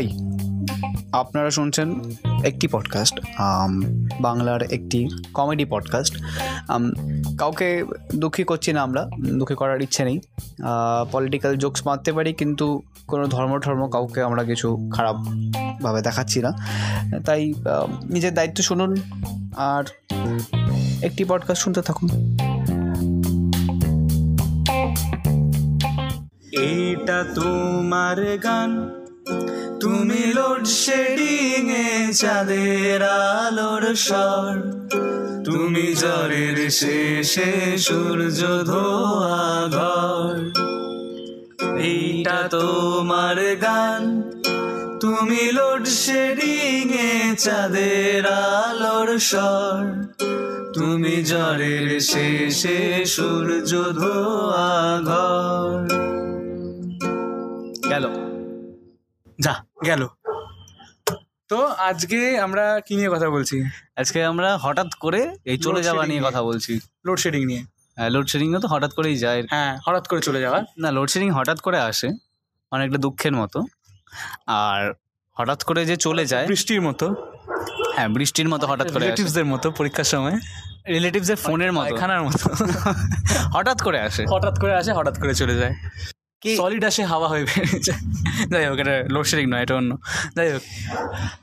High আপনারা শুনছেন একটি পডকাস্ট বাংলার একটি কমেডি পডকাস্ট কাউকে দুঃখী করছি না আমরা, দুঃখী করার ইচ্ছে নেই। পলিটিক্যাল জোকস মারতে পারি, কিন্তু কোনো ধর্ম ধর্ম কাউকে আমরা কিছু খারাপভাবে দেখাচ্ছি না। তাই নিজের দায়িত্ব শুনুন আর একটি পডকাস্ট শুনতে থাকুন। এটা তোমার গান তুমি লোড লোডশেডিং এ চাঁদের আলোর স্বর। তুমি জ্বরের শেষে সূর্য ধোয়া ঘর। এইটা তোমার গান। তুমি লোড লোডশেডিং এ চাঁদের আলোর স্বর। তুমি জ্বরের শেষে সূর্য ধোয়া ঘর। গেল। যা। গেল। তো আজকে আমরা কি নিয়ে কথা বলছি? আজকে আমরা হঠাৎ করে এই চলে যাওয়া নিয়ে। কথা বলছি। লোডশেডিং নিয়ে। হ্যাঁ লোডশেডিং তো হঠাৎ করেই যায়। হ্যাঁ হঠাৎ করে চলে যাওয়া। না লোডশেডিং হঠাৎ করে আসে অনেকটা দুঃখের মতো। আর হঠাৎ করে যে চলে যায় বৃষ্টির মতো। হ্যাঁ বৃষ্টির মতো হঠাৎ করে রিলেটিভসদের মতো পরীক্ষার সময়। রিলেটিভস এর ফোনের মতো। খানার মতো। হঠাৎ করে আসে। হঠাৎ করে আসে হঠাৎ করে চলে যায়। কি? সলিড আসে হাওয়া হয়ে বেরিয়ে যাই হোক এটা লোডশেডিং নয় এটা অন্য। যাই হোক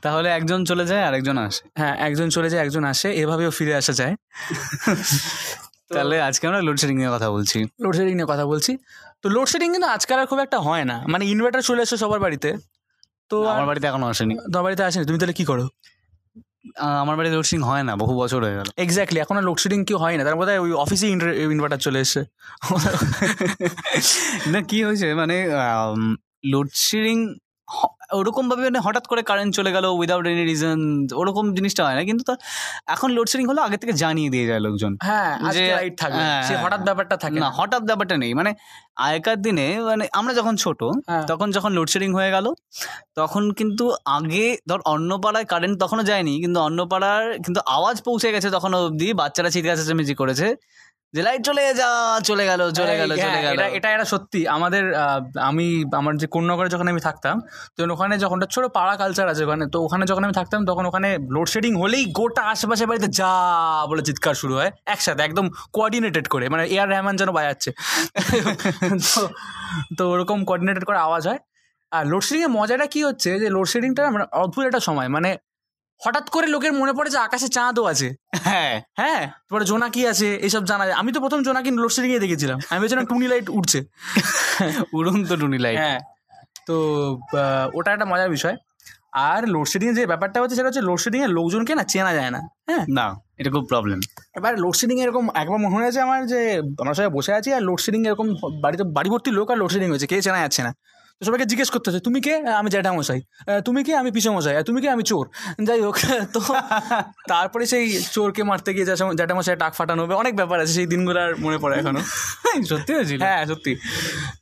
তাহলে একজন চলে যায় আর একজন আসে। হ্যাঁ একজন চলে যায় একজন আসে এভাবেও ফিরে আসা যায়। তাহলে আজকে আমরা লোডশেডিং নিয়ে কথা বলছি। লোডশেডিং নিয়ে কথা বলছি। তো লোডশেডিং কিন্তু আজকাল আর খুব একটা হয় না। মানে ইনভার্টার চলে এসে সবার বাড়িতে। তো আমার বাড়িতে এখনও আসেনি। তোমার বাড়িতে আসেনি? তুমি তাহলে কি করো? আমার বাড়িতে লোডশেডিং হয় না বহু বছর হয়ে গেল। এক্স্যাক্টলি এখন আর লোডশেডিং কি হয় না। তার বোধ ওই অফিসে ইনভার্টার চলে এসছে। না কি হয়েছে? মানে লোডশেডিং ওরকম ভাবে মানে হঠাৎ করে কারেন্ট চলে গেল উইদাউট এনি রিজন ওরকম জিনিসটা হয় না। কিন্তু তা এখন লোডশেডিং হলো আগে থেকে জানিয়ে দিয়ে যায় লোকজন। হ্যাঁ যে- লাইট থাকে হ্যাঁ, সে। হঠাৎ ব্যাপারটা থাকে। না হঠাৎ ব্যাপারটা নেই। মানে আগেকার দিনে মানে আমরা যখন ছোট হ্যাঁ। তখন যখন লোডশেডিং হয়ে গেল তখন কিন্তু আগে ধর অন্য পাড়ায় কারেন্ট তখনও যায়নি কিন্তু অন্য পাড়ার কিন্তু আওয়াজ পৌঁছে গেছে তখন অবধি। বাচ্চারা চিৎকার চেঁচামেচি করেছে। যে লাইট চলে যা চলে গেল চলে গেল হ্যাঁ, চলে গেল। এটা এটা সত্যি। আমাদের আমি আমার যে কন্যাগরে যখন আমি থাকতাম তো ওখানে যখন ছোট পাড়া কালচার আছে ওখানে তো ওখানে যখন আমি থাকতাম তখন ওখানে লোডশেডিং হলেই গোটা আশেপাশে বাড়িতে যা বলে চিৎকার শুরু হয় একসাথে একদম কোঅর্ডিনেটেড করে। মানে এআর রহমান যেন বাজাচ্ছে। তো তো ওরকম কোঅর্ডিনেটেড করে আওয়াজ হয়। আর লোডশেডিং এর মজাটা কি হচ্ছে যে লোডশেডিংটা মানে অদ্ভুত একটা সময়। মানে হঠাৎ করে লোকের মনে পড়ে যে আকাশে চাঁদও আছে। হ্যাঁ। হ্যাঁ? তারপরে জোনাকি আছে? এইসব জানা যায়। আমি তো প্রথম জোনাকি লোডশেডিং এ দেখেছিলাম। আমি ভেবেছিলাম টুনি লাইট উঠছে উড়ন্ত টুনি লাইট হ্যাঁ। তো ওটা একটা মজার বিষয়। আর লোডশেডিং যে ব্যাপারটা হচ্ছে সেটা হচ্ছে লোডশেডিং এর লোকজনকে না চেনা যায় না। হ্যাঁ? না এটা খুব প্রবলেম এবার লোডশেডিং এরকম একবার মনে হয়েছে আমার যে আমরা সবাই বসে আছি আর লোডশেডিং এরকম বাড়িতে বাড়ি ভর্তি লোক আর লোডশেডিং হয়েছে। কে চেনা যাচ্ছে না। তো সবাইকে জিজ্ঞেস করতে হচ্ছে তুমি কে? আমি জ্যাঠামশাই। তুমি কে? আমি পিসমশাই। তুমি কে? আমি চোর। যাই হোক তো তারপরে সেই চোরকে মারতে গিয়ে জ্যাঠা- জ্যাঠামশাই টাক ফাটানো হবে। অনেক ব্যাপার আছে সেই দিনগুলো আর মনে পড়ে এখনও। সত্যি হয়েছিল? হ্যাঁ সত্যি।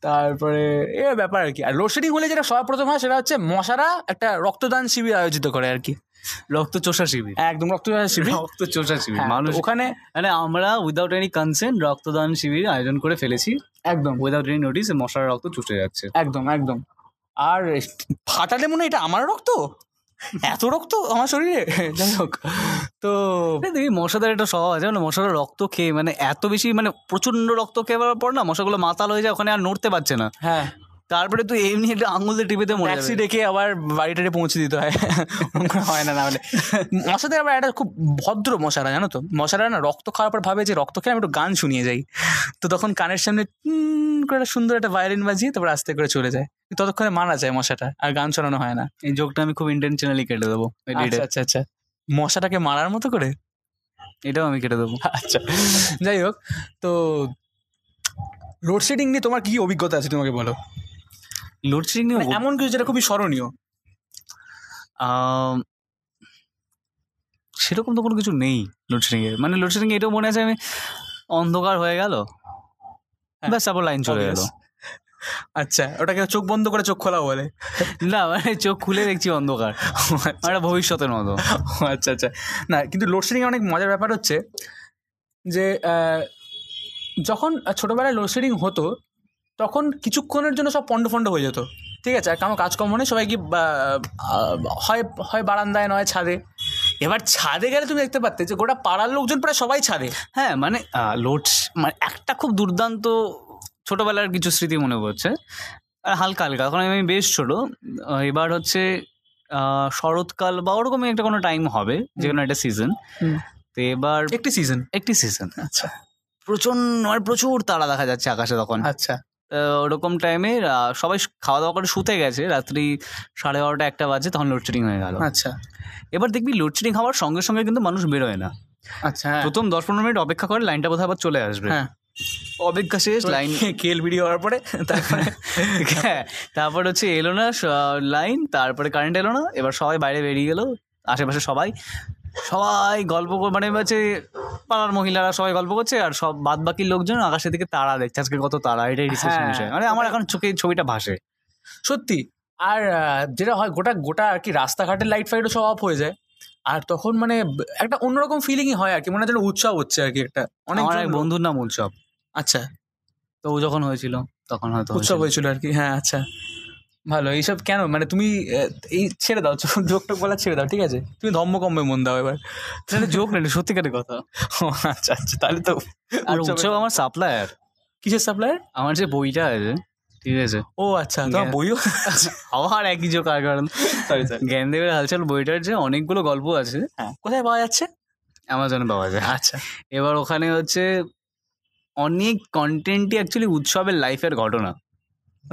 তারপরে এ ব্যাপার আর কি। আর লোডশেডিং হলে যেটা সর্বপ্রথম হয় সেটা হচ্ছে মশারা একটা রক্তদান শিবির আয়োজিত করে আর কি। রক্ত চোষা শিবির? একদম রক্তদান শিবির। রক্ত চোষা শিবির হ্যাঁ, মানুষ ওখানে মানে আমরা উইদাউট এনি কনসেন্ট রক্তদান শিবির আয়োজন করে ফেলেছি। একদম। উইদাউট এনি নোটিস মশার রক্ত চুষে যাচ্ছে। একদম একদম। আর ফাটালে মনে হয় এটা আমার রক্ত? এত রক্ত আমার শরীরে? যাই হোক। তো দেখি মশাদের একটা স্বভাব আছে মানে মশারা রক্ত খেয়ে মানে এত বেশি মানে প্রচণ্ড রক্ত খেয়ে পর না? মশাগুলো মাতাল হয়ে যায় ওখানে আর নড়তে পারছে না। হ্যাঁ। তারপরে তুই এমনি একটা আঙুল দিয়ে টিপেতে মরে ট্যাক্সি। ডেকে আবার বাড়িটারে পৌঁছে দিতে হয়। হয় না না হলে মশাদের আবার একটা খুব ভদ্র মশারা জানো তো? মশারা না রক্ত খাওয়ার পর ভাবে যে রক্ত খেয়ে আমি একটু গান শুনিয়ে যাই। তো তখন কানের সামনে করে একটা সুন্দর একটা ভায়োলিন বাজিয়ে তারপর আস্তে করে চলে যায়। ততক্ষণে মারা যায় মশাটা আর গান শোনানো হয় না। এই যোগটা আমি খুব ইন্টেনশনালি কেটে দেবো আচ্ছা আচ্ছা আচ্ছা। মশাটাকে মারার মতো করে? এটাও আমি কেটে দেবো। আচ্ছা। যাই হোক তো লোডশেডিং নিয়ে তোমার কি কি অভিজ্ঞতা আছে তোমাকে বলো? লোডশেডিং নিয়ে মানে এমন কিছু যেটা খুবই স্মরণীয়? সেরকম তো কোনো কিছু নেই লোডশেডিং এর মানে লোডশেডিং এটাও মনে আছে আমি অন্ধকার হয়ে গেল। হ্যাঁ, ব্যাস তারপর লাইন চলে গেল। আচ্ছা ওটাকে চোখ বন্ধ করে চোখ খোলা বলে। না মানে চোখ খুলে দেখছি অন্ধকার। একটা ভবিষ্যতের মতো। আচ্ছা আচ্ছা। না কিন্তু লোডশেডিং অনেক মজার ব্যাপার হচ্ছে যে যখন ছোটোবেলায় লোডশেডিং হতো তখন কিছুক্ষণের জন্য সব পণ্ড ফন্ড হয়ে যেত। ঠিক আছে? আর কোনো কাজকর্ম নেই সবাই কি হয় হয় বারান্দায় নয় ছাদে। এবার ছাদে গেলে তুমি দেখতে পারতে যে গোটা পাড়ার লোকজন প্রায় সবাই ছাদে। হ্যাঁ মানে লোড মানে একটা খুব দুর্দান্ত ছোটোবেলার কিছু স্মৃতি মনে পড়ছে। আর হালকা হালকা। এখন আমি বেশ ছোট। এবার হচ্ছে শরৎকাল বা ওরকমই একটা কোনো টাইম হবে যে কোনো একটা সিজন তো এবার একটি সিজন একটি সিজন আচ্ছা। প্রচণ্ড মানে প্রচুর তারা দেখা যাচ্ছে আকাশে তখন। আচ্ছা। ওরকম টাইমে সবাই খাওয়া দাওয়া করে শুতে গেছে। রাত্রি সাড়ে বারোটা একটা বাজে তখন লোডশেডিং হয়ে গেল। আচ্ছা। এবার দেখবি লোডশেডিং হওয়ার সঙ্গে সঙ্গে কিন্তু মানুষ বেরোয় না। আচ্ছা হ্যাঁ। প্রথম দশ পনেরো মিনিট অপেক্ষা করে লাইনটা বোধহয় আবার চলে আসবে। হ্যাঁ। অপেক্ষা শেষ লাইন কেল ভিডিও হওয়ার পরে তারপরে হ্যাঁ তারপর হচ্ছে এলো না লাইন তারপরে কারেন্ট এলো না এবার সবাই বাইরে বেরিয়ে গেলো আশেপাশে সবাই। সবাই গল্প মানে হচ্ছে পাড়ার মহিলারা সবাই গল্প করছে আর সব বাদ বাকি লোকজন আকাশের দিকে তারা দেখছে। আজকে কত তারা এটাই রিসেপশন হ্যাঁ। বিষয়। মানে আমার এখন চোখে ছবিটা ভাসে। সত্যি। আর যেটা হয় গোটা গোটা আর কি রাস্তাঘাটের লাইট ফাইটও সব অফ হয়ে যায়। আর তখন মানে একটা অন্যরকম ফিলিংই হয় আর কি মনে হয় যেন উৎসব হচ্ছে আর কি একটা। অনেক বন্ধুর নাম উৎসব। আচ্ছা। তো ও যখন হয়েছিল তখন হয়তো উৎসব। হয়েছিল আর কি হ্যাঁ আচ্ছা। ভালো এইসব কেন? মানে তুমি এই ছেড়ে দাও জোক টোক বলা ছেড়ে দাও ঠিক আছে? তুমি ধর্মকম্মে মন দাও এবার। এটা জোক না সত্যিকারের কথা। আচ্ছা আচ্ছা তাহলে তো আর উৎসব আমার সাপ্লায়ার। কিসের সাপ্লায়ার? আমার যে বইটা আছে ঠিক আছে? ও আচ্ছা তোমার বইও আবার একই জোক আর কারণ সরি সরি জ্ঞানদেবের হালচাল বইটার যে অনেকগুলো গল্প আছে হ্যাঁ কোথায় পাওয়া যাচ্ছে? অ্যামাজনে পাওয়া যায়। আচ্ছা। এবার ওখানে হচ্ছে অনেক কন্টেন্টই অ্যাকচুয়ালি উৎসবের লাইফের ঘটনা।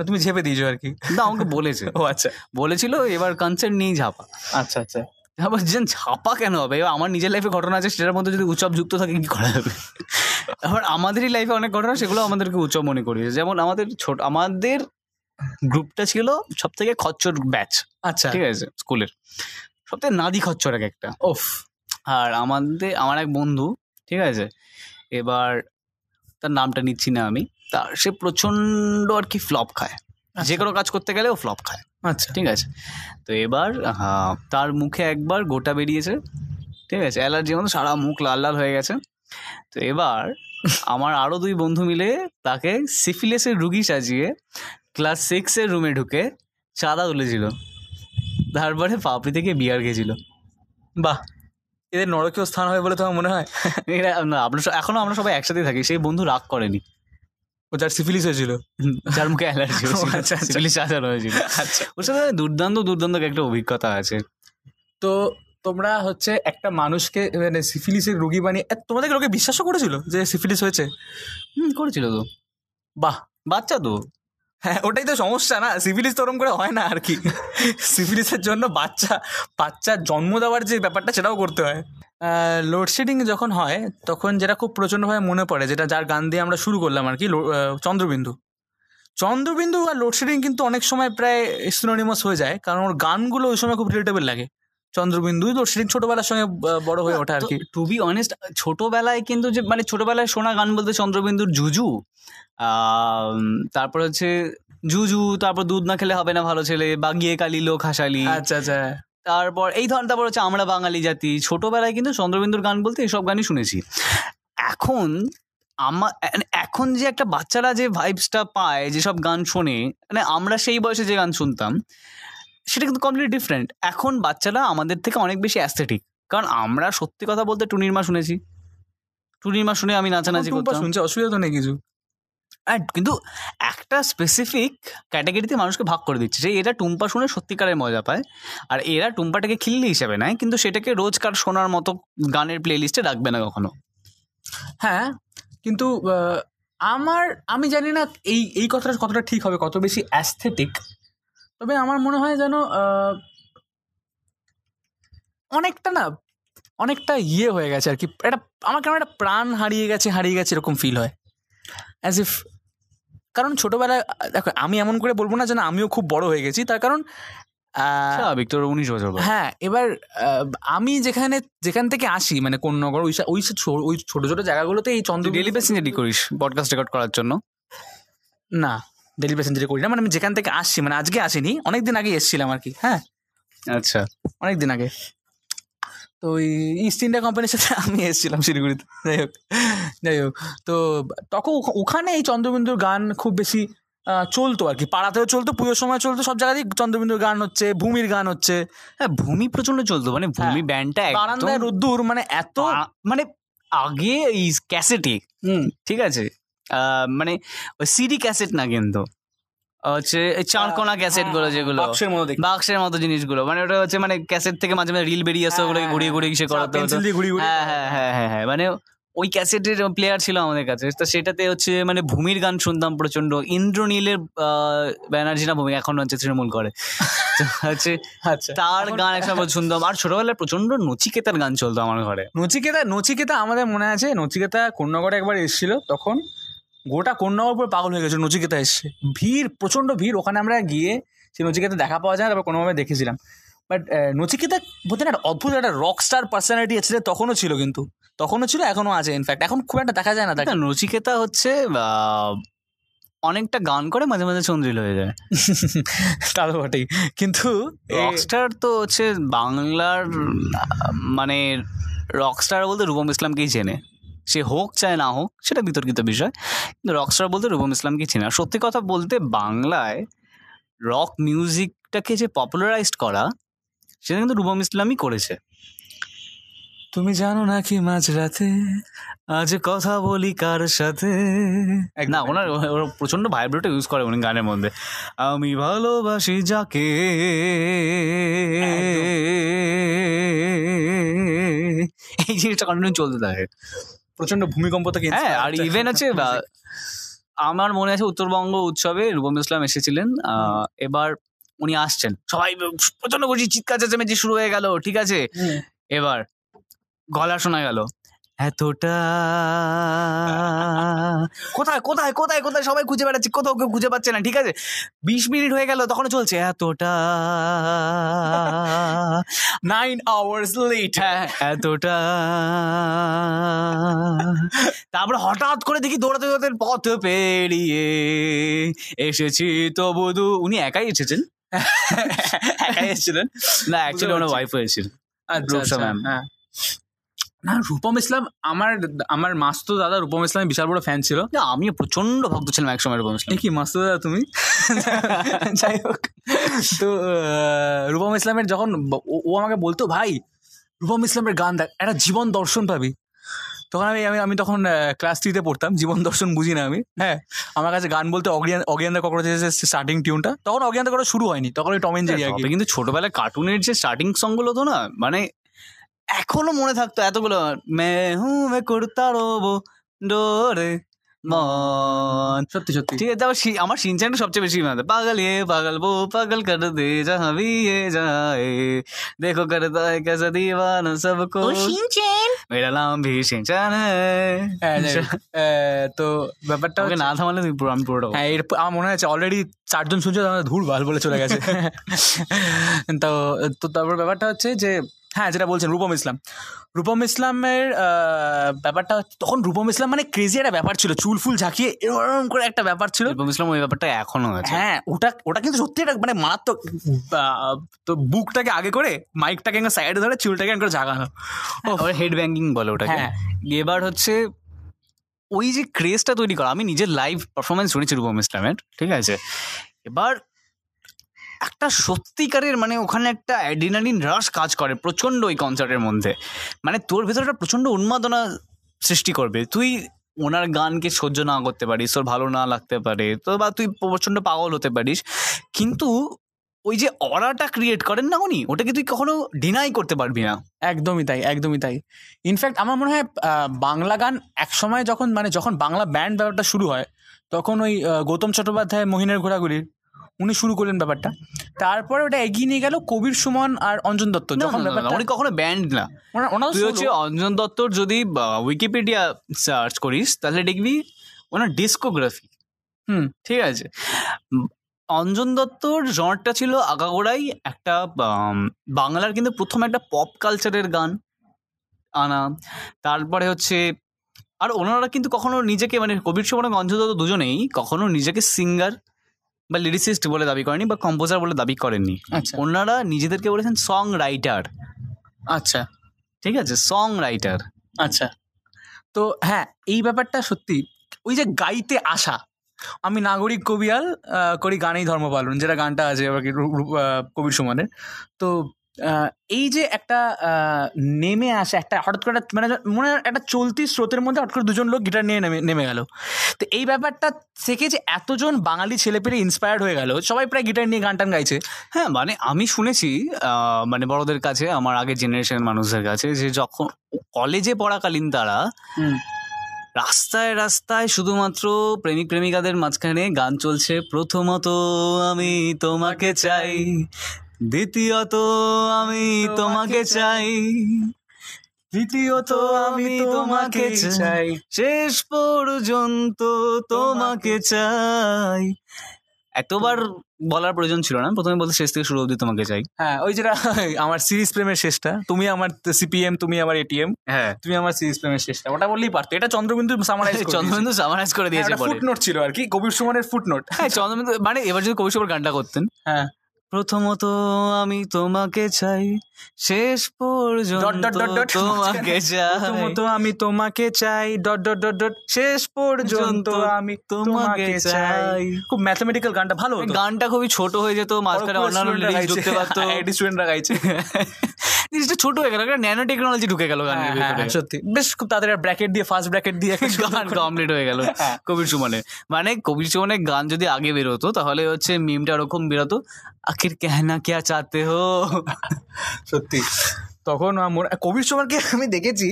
তুমি ঝেপে দিয়েছ আর কি। কিন্তু আমাকে বলেছে। ও আচ্ছা। বলেছিল এবার কনসেন্ট নিয়েই ঝাপা। আচ্ছা আচ্ছা। আবার যে ছাপা কেন হবে? এবার আমার নিজের লাইফে ঘটনা আছে সেটার মধ্যে যদি উৎসব যুক্ত থাকে কি করা যাবে? আবার আমাদেরই লাইফে অনেক ঘটনা সেগুলো আমাদেরকে উৎসব মনে করিয়েছে। যেমন আমাদের ছোট আমাদের গ্রুপটা ছিল সব থেকে খচ্চর ব্যাচ আচ্ছা। ঠিক আছে স্কুলের। সব থেকে নাদি খচ্চর এক একটা। ওফ আর আমাদের আমার এক বন্ধু ঠিক আছে এবার তার নামটা নিচ্ছি না আমি। তার সে প্রচণ্ড আর কি ফ্লপ খায়। যে কোনো কাজ করতে গেলে ও ফ্লপ খায়। আচ্ছা। ঠিক আছে? তো এবার তার মুখে একবার গোটা বেরিয়েছে। ঠিক আছে? অ্যালার্জি মতো সারা মুখ লাল লাল হয়ে গেছে। তো এবার আমার আরও দুই বন্ধু মিলে তাকে সিফিলিসের রুগী সাজিয়ে ক্লাস সিক্সের রুমে ঢুকে চাঁদা তুলেছিল। তারপরে পাপড়ি থেকে বিয়ার খেয়েছিল। বাহ! এদের নরকীয় স্থান হয় বলে তোমার মনে হয়? এরা না আমরা সব- এখনও আমরা সবাই একসাথে থাকি সেই বন্ধু রাগ করেনি। ও যার সিফিলিস হয়েছিল। যার মুখে অ্যালার্জি ও, আচ্ছা, আচ্ছা। সাজানো হয়েছিল। আচ্ছা। ওর সাথে দুর্দান্ত দুর্দান্ত একটা অভিজ্ঞতা আছে। তো তোমরা হচ্ছে একটা মানুষকে মানে সিফিলিসের রোগী বানিয়ে এ, তোমাদেরকে লোকে বিশ্বাসও করেছিল যে সিফিলিস হয়েছে? হুম করেছিল তো। বাহ। বাচ্চা তো। হ্যাঁ ওটাই তো সমস্যা না। সিফিলিস তো ওরম করে হয় না আর কি। সিফিলিসের জন্য বাচ্চা বাচ্চার জন্ম দেওয়ার যে ব্যাপারটা সেটাও করতে হয়। লোডশেডিং যখন হয় তখন যেটা খুব প্রচণ্ডভাবে মনে পড়ে যেটা যার গান দিয়ে আমরা শুরু করলাম আর কি চন্দ্রবিন্দু। চন্দ্রবিন্দু আর লোডশেডিং কিন্তু অনেক সময় প্রায় সিনোনিমাস হয়ে যায় কারণ ওর গানগুলো ওই সময় খুব রিলেটেবল লাগে। চন্দ্রবিন্দু লোডশেডিং ছোটবেলার সঙ্গে বড় হয়ে ওঠে আর কি। টু বি অনেস্ট ছোটবেলায় কিন্তু যে মানে ছোটবেলায় শোনা গান বলতে চন্দ্রবিন্দুর জুজু তারপর হচ্ছে জুজু তারপর দুধ না খেলে হবে না ভালো ছেলে বাগিয়ে কালি লোক হাসালি। আচ্ছা আচ্ছা। তারপর এই ধরনের তারপর হচ্ছে আমরা বাঙালি জাতি ছোটবেলায় কিন্তু চন্দ্রবিন্দুর গান বলতে এসব গানই শুনেছি। এখন আমার মানে এখন যে একটা বাচ্চারা যে ভাইবসটা পায় যেসব গান শোনে মানে আমরা সেই বয়সে যে গান শুনতাম সেটা কিন্তু কমপ্লিট ডিফারেন্ট এখন বাচ্চারা আমাদের থেকে অনেক বেশি অ্যাস্থেটিক কারণ আমরা সত্যি কথা বলতে টুনির মা শুনেছি। টুনির মা শুনে আমি নাচানাচি করতাম। শুনছে অসুবিধা তো নেই কিছু। আর কিন্তু একটা স্পেসিফিক ক্যাটাগরিতে মানুষকে ভাগ করে দিচ্ছে। যে এরা টুম্পা শুনে সত্যিকারের মজা পায়। আর এরা টুম্পাটাকে খিল্লি হিসেবে নেয়, কিন্তু সেটাকে রোজকার শোনার মতো গানের প্লে লিস্টে রাখবে না কখনো। হ্যাঁ কিন্তু আমার, আমি জানি না এই এই কথাটা কতটা ঠিক হবে, কত বেশি অ্যাস্থেটিক তবে আমার মনে হয় যেন অনেকটা না, অনেকটা ইয়ে হয়ে গেছে আর কি। এটা আমার কেমন একটা প্রাণ হারিয়ে গেছে হারিয়ে গেছে এরকম ফিল হয়। অ্যাজ ইফ কারণ ছোটবেলায় দেখো আমি এমন করে বলব না যেন আমিও খুব বড় হয়ে গেছি। তার কারণ আহ, স্বাভাবিক তোর উনিশ বছর হ্যাঁ এবার আমি যেখানে যেখান থেকে আসি মানে কোন নগর ওই ওই ওই ছোট ছোট জায়গাগুলোতে এই চন্দ্র ডেলি প্যাসেঞ্জারই করিস পডকাস্ট রেকর্ড করার জন্য? না ডেলি প্যাসেঞ্জারে করি না মানে আমি যেখান থেকে আসছি মানে আজকে আসিনি অনেক দিন আগে এসেছিলাম আর কি হ্যাঁ। আচ্ছা। অনেক দিন আগে। তো ওই ইস্ট ইন্ডিয়া কোম্পানির সাথে আমি এসেছিলাম শিলিগুড়িতে। যাই হোক যাই হোক। তো তখন ওখানে এই চন্দ্রবিন্দুর গান খুব বেশি চলতো আর কি। পাড়াতেও চলতো পুজোর সময় চলতো সব জায়গাতেই চন্দ্রবিন্দুর গান হচ্ছে ভূমির গান হচ্ছে। হ্যাঁ ভূমি প্রচণ্ড চলতো মানে ভূমি ব্যান্ডটা বারান্দায় রোদ্দুর মানে এত মানে আগে এই ক্যাসেটে হুম, ঠিক আছে? মানে ওই সিডি ক্যাসেট না কিন্তু। হচ্ছে চারকোনা ক্যাসেটগুলো যেগুলো। বাক্সের মতো বাক্সের মতো জিনিসগুলো। মানে ওটা হচ্ছে মানে ক্যাসেট থেকে মাঝে মাঝে রিল বেরিয়ে আসতো ওগুলোকে ঘুরিয়ে ঘুরিয়ে সে করাতে হতো। হ্যাঁ হ্যাঁ হ্যাঁ হ্যাঁ হ্যাঁ। মানে ওই ক্যাসেটের প্লেয়ার ছিল আমাদের কাছে। তো সেটাতে হচ্ছে মানে ভূমির গান শুনতাম প্রচণ্ড ইন্দ্রনীলের আহ, ব্যানার্জি না ভূমি এখন হচ্ছে তৃণমূল করে। হচ্ছে আচ্ছা তার গান একসময় শুনতাম। আর ছোটবেলায় প্রচণ্ড নচিকেতার গান চলতো আমার ঘরে। নচিকেতা নচিকেতা আমাদের মনে আছে। নচিকেতা কন্যাগড়ে একবার এসেছিল তখন। গোটা কন্যাগড় পুরো পাগল হয়ে গেছে নচিকেতা এসছে। ভিড় প্রচণ্ড ভিড় ওখানে আমরা গিয়ে সেই নচিকেতা দেখা পাওয়া যায় না, তারপর কোনোভাবে দেখেছিলাম। বাট নচিকেতা বলতে একটা অদ্ভুত একটা রক স্টার পার্সোনালিটি আছে তখনও ছিল কিন্তু। তখনও ছিল এখনও আছে ইনফ্যাক্ট এখন খুব একটা দেখা যায় না তাকে। নচিকেতা হচ্ছে অনেকটা গান করে মাঝে মাঝে চন্দ্রিল হয়ে যায়। তা তো বটেই। কিন্তু রকস্টার তো হচ্ছে বাংলার মানে রকস্টার বলতে রূপম ইসলামকেই চেনে। সে হোক চায় না হোক সেটা বিতর্কিত বিষয়। কিন্তু রকস্টার বলতে রূপম ইসলামকেই চেনে সত্যি কথা বলতে বাংলায় রক মিউজিকটাকে যে পপুলারাইজড করা সেটা কিন্তু রুবম ইসলামই করেছে। তুমি জানো না কি মাঝরাতে আজ কথা বলি কার সাথে? না ওনার ওর প্রচণ্ড ভাইব্রেটে ইউজ করে উনি গানের মধ্যে। আমি ভালোবাসি যাকে এই জিনিসটা কন্টিনিউ চলতে থাকে। প্রচণ্ড ভূমিকম্প থেকে হ্যাঁ আর ইভেন আছে আমার মনে আছে উত্তরবঙ্গ উৎসবে রূপম ইসলাম এসেছিলেন এবার উনি আসছেন। সবাই প্রচণ্ড খুশি চিৎকার চেঁচামেচি শুরু হয়ে গেল ঠিক আছে? এবার গলা শোনা গেল এতটা কোথায় কোথায় কোথায় কোথায় সবাই খুঁজে বেড়াচ্ছে? কোথাও কেউ খুঁজে পাচ্ছে না ঠিক আছে? বিশ মিনিট হয়ে গেল তখন চলছে এতটা নাইন আওয়ার্স লেট হ্যাঁ, এতটা। তারপরে হঠাৎ করে দেখি দৌড়াতে দৌড়াতে পথ পেরিয়ে এসেছি তো বধু উনি একাই এসেছেন? একাই এসেছিলেন? না অ্যাকচুয়ালি ওনার ওয়াইফ হয়েছিল আচ্ছা আচ্ছা, ম্যাম। হ্যাঁ। না রূপম ইসলাম আমার আমার মাস্তো দাদা রূপম ইসলামের বিশাল বড় ফ্যান ছিল। না আমিও প্রচণ্ড ভক্ত ছিলাম একসময় রূপম ইসলাম। কি মাস্তো দাদা তুমি? যাই হোক। তো রূপম ইসলামের যখন ও- আমাকে বলতো ভাই রূপম ইসলামের গান দেখ একটা জীবন দর্শন পাবি। তখন আমি আমি আমি তখন ক্লাস থ্রিতে পড়তাম জীবন দর্শন বুঝি না আমি হ্যাঁ। আমার কাছে গান বলতে অজ্ঞান দা কক্রোচের স্টার্টিং টিউনটা তখন দা কখনো শুরু হয়নি তখন ওই টম এন্ড জেরি কিন্তু ছোটবেলায় কার্টুনের যে স্টার্টিং সংগুলো তো না মানে এখনো মনে থাকতো এতগুলো মে হু মে করতা রোবো ডোরে মন সত্যি সত্যি ঠিক আছে তারপর শি- আমার সিনচানটা সবচেয়ে বেশি মনে পাগল এ পাগল বো পাগল কর দে যাহা ভি এ যায় দেখো করতা है कैसा दीवाना सबको मेरा नाम भी सिंचन হ্যাঁ, है যাই হোক। আহ, তো ব্যাপারটা ওকে হচ্ছে- না থামালে তুই পুরো আমি পুরোটা বলবো। হ্যাঁ এর আমার মনে আছে অলরেডি চারজন শুনছে আমাদের ধুর ভাল বলে চলে গেছে তো তো তারপর ব্যাপারটা হচ্ছে যে হ্যাঁ যেটা বলছেন রূপম ইসলাম। রূপম ইসলামের ব্যাপারটা তখন রূপম ইসলাম মানে ক্রেজি একটা ব্যাপার ছিল। চুল ফুল ঝাঁকিয়ে এরকম করে একটা ব্যাপার ছিল। রূপম ইসলাম ওই ব্যাপারটা এখনও আছে। হ্যাঁ ওটা ওটা কিন্তু সত্যি একটা মানে মারাত্মক তো বুকটাকে আগে করে মাইকটাকে সাইডে ধরে চুলটাকে করে ঝাঁকানো। হেড ব্যাঙ্কিং বলে ওটাকে। হ্যাঁ। এবার হচ্ছে ওই যে ক্রেজটা তৈরি করা আমি নিজের লাইভ পারফরমেন্স শুনেছি রূপম ইসলামের ঠিক আছে? এবার একটা সত্যিকারের মানে ওখানে একটা অ্যাডিনালিন রাশ কাজ করে প্রচণ্ড ওই কনসার্টের মধ্যে। মানে তোর ভেতরে একটা প্রচণ্ড উন্মাদনা সৃষ্টি করবে। তুই ওনার গানকে সহ্য না করতে পারিস, তোর ভালো না লাগতে পারে, তো বা তুই প্রচণ্ড পাগল হতে পারিস। কিন্তু ওই যে অরাটা ক্রিয়েট করেন না উনি, ওটাকে তুই কখনো ডিনাই করতে পারবি না। একদমই তাই একদমই তাই। ইনফ্যাক্ট আমার মনে হয় বাংলা গান একসময় যখন মানে যখন বাংলা ব্যান্ড ব্যাপারটা শুরু হয়, তখন ওই গৌতম চট্টোপাধ্যায় মহিনের ঘোরাঘুরির উনি শুরু করলেন ব্যাপারটা। তারপরে ওটা এগিয়ে নিয়ে গেল কবির সুমন আর অঞ্জন দত্ত। যখন উনি কখনো ব্যান্ড না। তুই হচ্ছে অঞ্জন দত্তর যদি উইকিপিডিয়া সার্চ করিস তাহলে দেখবি ওনার ডিস্কোগ্রাফি হুম। ঠিক আছে? অঞ্জন দত্তর জনরটা ছিল আগাগোড়াই একটা বাংলার কিন্তু প্রথম একটা পপ কালচারের গান আনা। তারপরে হচ্ছে আর ওনারা কিন্তু কখনো নিজেকে মানে কবির সুমন এবং অঞ্জন দত্ত দুজনেই কখনো নিজেকে সিঙ্গার বা লিরিসিস্ট বলে দাবি করেনি বা কম্পোজার বলে দাবি করেননি। আচ্ছা। ওনারা নিজেদেরকে বলেছেন সং রাইটার আচ্ছা। ঠিক আছে? সং রাইটার আচ্ছা। তো হ্যাঁ এই ব্যাপারটা সত্যি ওই যে গাইতে আসা। আমি নাগরিক কবিয়াল করি গানেই ধর্ম পালন যেটা গানটা আছে এবার কি কবির সুমনের তো এই যে একটা নেমে আসে একটা হঠাৎ করে একটা- মানে মনে হয় একটা চলতি স্রোতের মধ্যে হঠাৎ করে দুজন লোক গিটার নিয়ে নেমে নেমে গেল। তো এই ব্যাপারটা থেকে যে এতজন বাঙালি ছেলেপেলে ইন্সপায়ার্ড হয়ে গেল সবাই প্রায় গিটার নিয়ে গান টান গাইছে। হ্যাঁ মানে আমি শুনেছি মানে বড়দের কাছে আমার আগের জেনারেশন মানুষদের কাছে যে যখন কলেজে পড়াকালীন তারা রাস্তায় রাস্তায় শুধুমাত্র প্রেমিক প্রেমিকাদের মাঝখানে গান চলছে প্রথমত আমি তোমাকে চাই দ্বিতীয়ত আমি তোমাকে চাই। দ্বিতীয়ত আমি তোমাকে চাই। শেষ পর্যন্ত তোমাকে চাই। এতবার বলার প্রয়োজন ছিল না? প্রথমে বলতে শেষ থেকে শুরু অবধি তোমাকে চাই। হ্যাঁ ওই যেটা আমার সিরিজ প্রেমের শেষটা। তুমি আমার সিপিএম তুমি আমার এটিএম। হ্যাঁ। তুমি আমার সিরিজ প্রেমের শেষটা। ওটা বললেই পারতো। এটা চন্দ্রবিন্দু সামারাইজ চন্দ্রবিন্দু সামারাইজ করে দিয়েছে ফুটনোট ছিল আর কি কবির সুমনের ফুটনোট হ্যাঁ চন্দ্রবিন্দু মানে এবার যদি কবি সুবর গানটা করতেন। হ্যাঁ। প্রথমত আমি তোমাকে চাই শেষ পর্যন্ত তোমাকে চাই। প্রথমত আমি তোমাকে চাই ডট ডট ডট ডট শেষ পর্যন্ত আমি তোমাকে চাই। খুব ম্যাথমেটিক্যাল গানটা ভালো গানটা খুবই ছোট হয়ে যেত মাঝখানে অন্যান্য লিরিক্স যুক্ত পারতো। স্টুডেন্টরা গাইছে। জিনিসটা ছোট হয়ে গেল একটা ন্যানো টেকনোলজি ঢুকে গেল গানের হ্যাঁ, ভিতরে। হ্যাঁ, সত্যি। বেশ খুব তাদের ব্র্যাকেট দিয়ে ফার্স্ট ব্র্যাকেট দিয়ে একটা গান কমপ্লিট হয়ে গেল হ্যাঁ। কবির সুমনে। মানে কবির সুমনের গান যদি আগে বেরোতো তাহলে হচ্ছে মিমটা ওরকম বেরোতো আখির কেহনা क्या চাতে হো? সত্যি। তখন আমার কবির সুমনকে আমি দেখেছি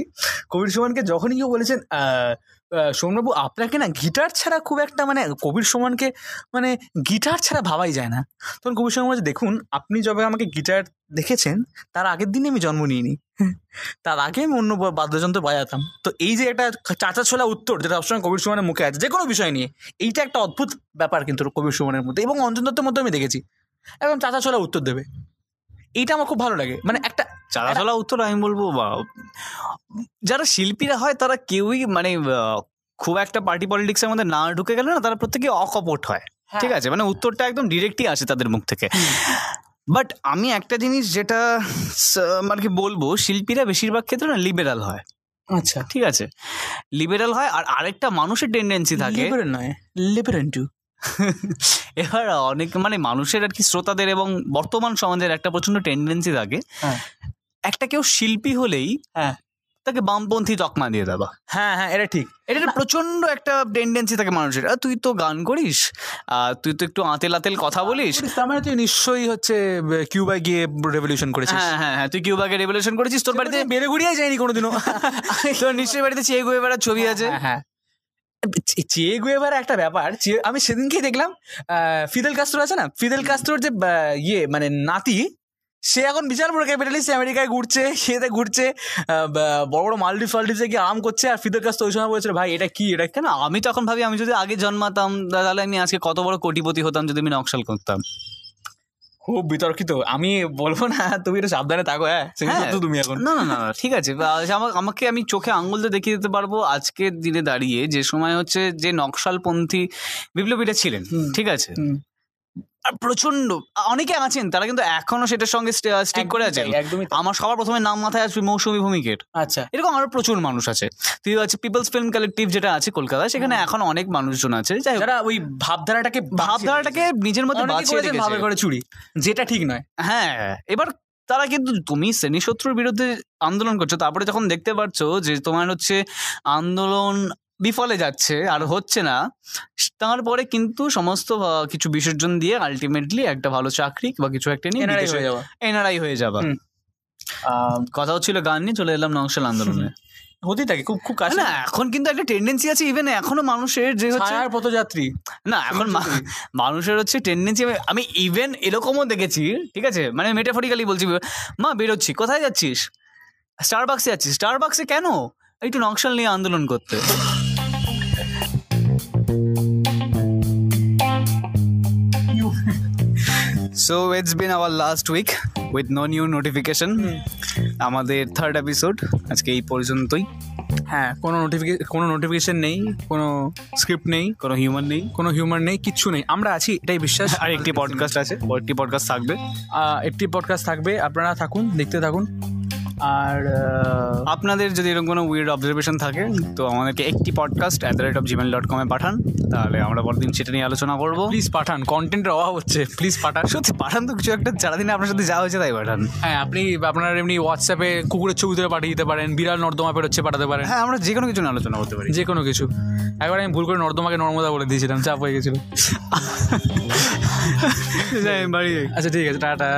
কবির সুমনকে যখনই কেউ বলেছেন সোমবাবু আপনাকে না গিটার ছাড়া খুব একটা মানে কবির সুমনকে মানে গিটার ছাড়া ভাবাই যায় না। তখন কবির সুমন বলছে দেখুন, আপনি যবে আমাকে গিটার দেখেছেন, তার আগের দিনে আমি জন্ম নিইনি। তার আগে আমি অন্য বাদ্যযন্ত্র বাজাতাম। তো এই যে একটা চাচা ছোলা উত্তর, যেটা সবসময় কবির সুমনের মুখে আছে যে কোনো বিষয় নিয়ে, এইটা একটা অদ্ভুত ব্যাপার কিন্তু কবির সুমনের মধ্যে এবং অঞ্জন দত্তের মধ্যে আমি দেখেছি। একদম চাচা ছোলা উত্তর দেবে। এইটা আমার খুব ভালো লাগে। মানে একটা চালাচলা উত্তর আমি বলব বা যারা শিল্পীরা হয় তারা কেউই মানে খুব একটা পার্টি পলিটিক্সের মধ্যে না ঢুকে গেলে না তারা প্রত্যেকে অকপট হয়। হ্যাঁ। ঠিক আছে? মানে উত্তরটা একদম ডিরেক্টই আসে তাদের মুখ থেকে। বাট আমি একটা জিনিস যেটা স- মানে কি বলব শিল্পীরা বেশিরভাগ ক্ষেত্রে না লিবেরাল হয়। আচ্ছা। ঠিক আছে? লিবেরাল হয় আর আরেকটা মানুষের টেন্ডেন্সি থাকে নয় লিবারেন্টু এবার অনেক মানে মানুষের আর কি শ্রোতাদের এবং বর্তমান সমাজের একটা প্রচণ্ড টেন্ডেন্সি থাকে। হ্যাঁ। একটা কেউ শিল্পী হলেই হ্যাঁ। তাকে বামপন্থী তকমা দিয়ে দেওয়া হ্যাঁ হ্যাঁ এটা ঠিক। এটা প্রচণ্ড একটা টেন্ডেন্সি থাকে মানুষের। তুই তো গান করিস তুই তো একটু আতেল আতেল কথা বলিস। তার মানে তুই নিশ্চয়ই হচ্ছে কিউবায় গিয়ে রেভলিউশন করেছিস। হ্যাঁ হ্যাঁ হ্যাঁ তুই কিউবাকে রেভলিউশন করেছিস তোর বাড়িতে বেড়ে গুড়িয়ে যায়নি কোনোদিনও। তোর নিশ্চয়ই বাড়িতে চেয়ে গুয়ে বেড়ার ছবি আছে। হ্যাঁ, হ্যাঁ। চেয়ে গুয়েভার একটা ব্যাপার আমি সেদিনকেই দেখলাম ফিদেল কাস্ত্রো আছে না? ফিদেল কাস্ত্রোর যে ইয়ে মানে নাতি সে এখন বিশাল বড় ক্যাপিটালিস্ট আমেরিকায় ঘুরছে সেতে ঘুরছে বড় বড় মালদ্বীপ ফালদ্বীপে গিয়ে আরাম করছে আর ফিদেল কাস্ত্রো ওই সময় বলেছিল ভাই এটা কি? এটা কেন? আমি তখন ভাবি আমি যদি আগে জন্মাতাম তাহলে আমি আজকে কত বড় কোটিপতি হতাম যদি আমি নকশাল করতাম। খুব বিতর্কিত। আমি বলব না তুমি একটু সাবধানে থাকো হ্যাঁ? হ্যাঁ। তুমি এখন। না না না ঠিক আছে। আমা- আমাকে আমি চোখে আঙ্গুল দিয়ে দেখিয়ে দিতে পারব আজকের দিনে দাঁড়িয়ে যে সময় হচ্ছে যে নকশালপন্থী বিপ্লবীরা ছিলেন ঠিক আছে? প্রচণ্ড অনেকে আছেন তারা কিন্তু এখনও সেটার সঙ্গে স্টিক করে আছেন। একদমই আমার সবার প্রথমে নাম মাথায় আসবে মৌসুমী ভূমিকের। আচ্ছা। এরকম আরও প্রচুর মানুষ আছে। তুই আছে পিপলস ফিল্ম কালেকটিভ যেটা আছে কলকাতায় সেখানে এখন অনেক মানুষজন আছে। যারা ওই ভাবধারাটাকে ভাবধারাটাকে নিজের মধ্যে বাঁচিয়ে ভাবে করে চুরি যেটা ঠিক নয়। হ্যাঁ এবার তারা কিন্তু তুমি শ্রেণি শত্রুর বিরুদ্ধে আন্দোলন করছ তারপরে যখন দেখতে পাচ্ছ যে তোমার হচ্ছে আন্দোলন বিফলে যাচ্ছে আর হচ্ছে না। তারপরে কিন্তু সমস্ত কিছু বিসর্জন দিয়ে আলটিমেটলি একটা ভালো চাকরি বা কিছু একটা নিয়ে এনআরআই হয়ে যাওয়া। এনআরআই হয়ে যাবা আহ, কথা হচ্ছিল গান নিয়ে চলে এলাম নকশাল আন্দোলনে। হতেই থাকে খুব খুব কাছে। না এখন কিন্তু একটা টেন্ডেন্সি আছে ইভেন এখনও মানুষের যে হচ্ছে ছায়ার পথযাত্রী। না এখন মানুষের হচ্ছে টেন্ডেন্সি আমি ইভেন এরকমও দেখেছি ঠিক আছে? মানে মেটাফরিক্যালি বলছি মা বেরোচ্ছি কোথায় যাচ্ছিস? স্টার বাক্সে যাচ্ছিস। স্টার বাক্সে কেন? একটু নকশাল নিয়ে আন্দোলন করতে। So it's been our last week with no new notification আমাদের থার্ড এপিসোড আজকে এই পর্যন্তই। হ্যাঁ কোনো নোটিফিকেশন কোনো নোটিফিকেশন নেই কোনো স্ক্রিপ্ট নেই কোনো হিউম্যান নেই। কোনো হিউম্যান নেই কিচ্ছু নেই। আমরা আছি এটাই বিশ্বাস। আর একটি পডকাস্ট আছে একটি পডকাস্ট থাকবে। একটি পডকাস্ট থাকবে আপনারা থাকুন দেখতে থাকুন। আর আপনাদের যদি এরকম কোনো উইয়ার্ড অবজারভেশন থাকে তো আমাদেরকে একটি podcast at the rate of Gmail dot কমে পাঠান। তাহলে আমরা পরদিন সেটা নিয়ে আলোচনা করব। প্লিজ পাঠান কন্টেন্টের অভাব হচ্ছে প্লিজ পাঠান। সত্যি পাঠান তো কিছু একটা সারাদিনে আপনার সাথে যা হয়েছে তাই পাঠান। হ্যাঁ আপনি আপনার এমনি হোয়াটসঅ্যাপে কুকুরের ছবি তুলে পাঠিয়ে দিতে পারেন বিড়াল নর্দমা পেরোচ্ছে পাঠাতে পারেন। হ্যাঁ আমরা যে কোনো কিছু নিয়ে আলোচনা করতে পারি। যে কোনো কিছু। একবার আমি ভুল করে নর্দমাকে নর্মদা বলে দিয়েছিলাম চাপ হয়ে গেছিল। আচ্ছা ঠিক আছে টাটা।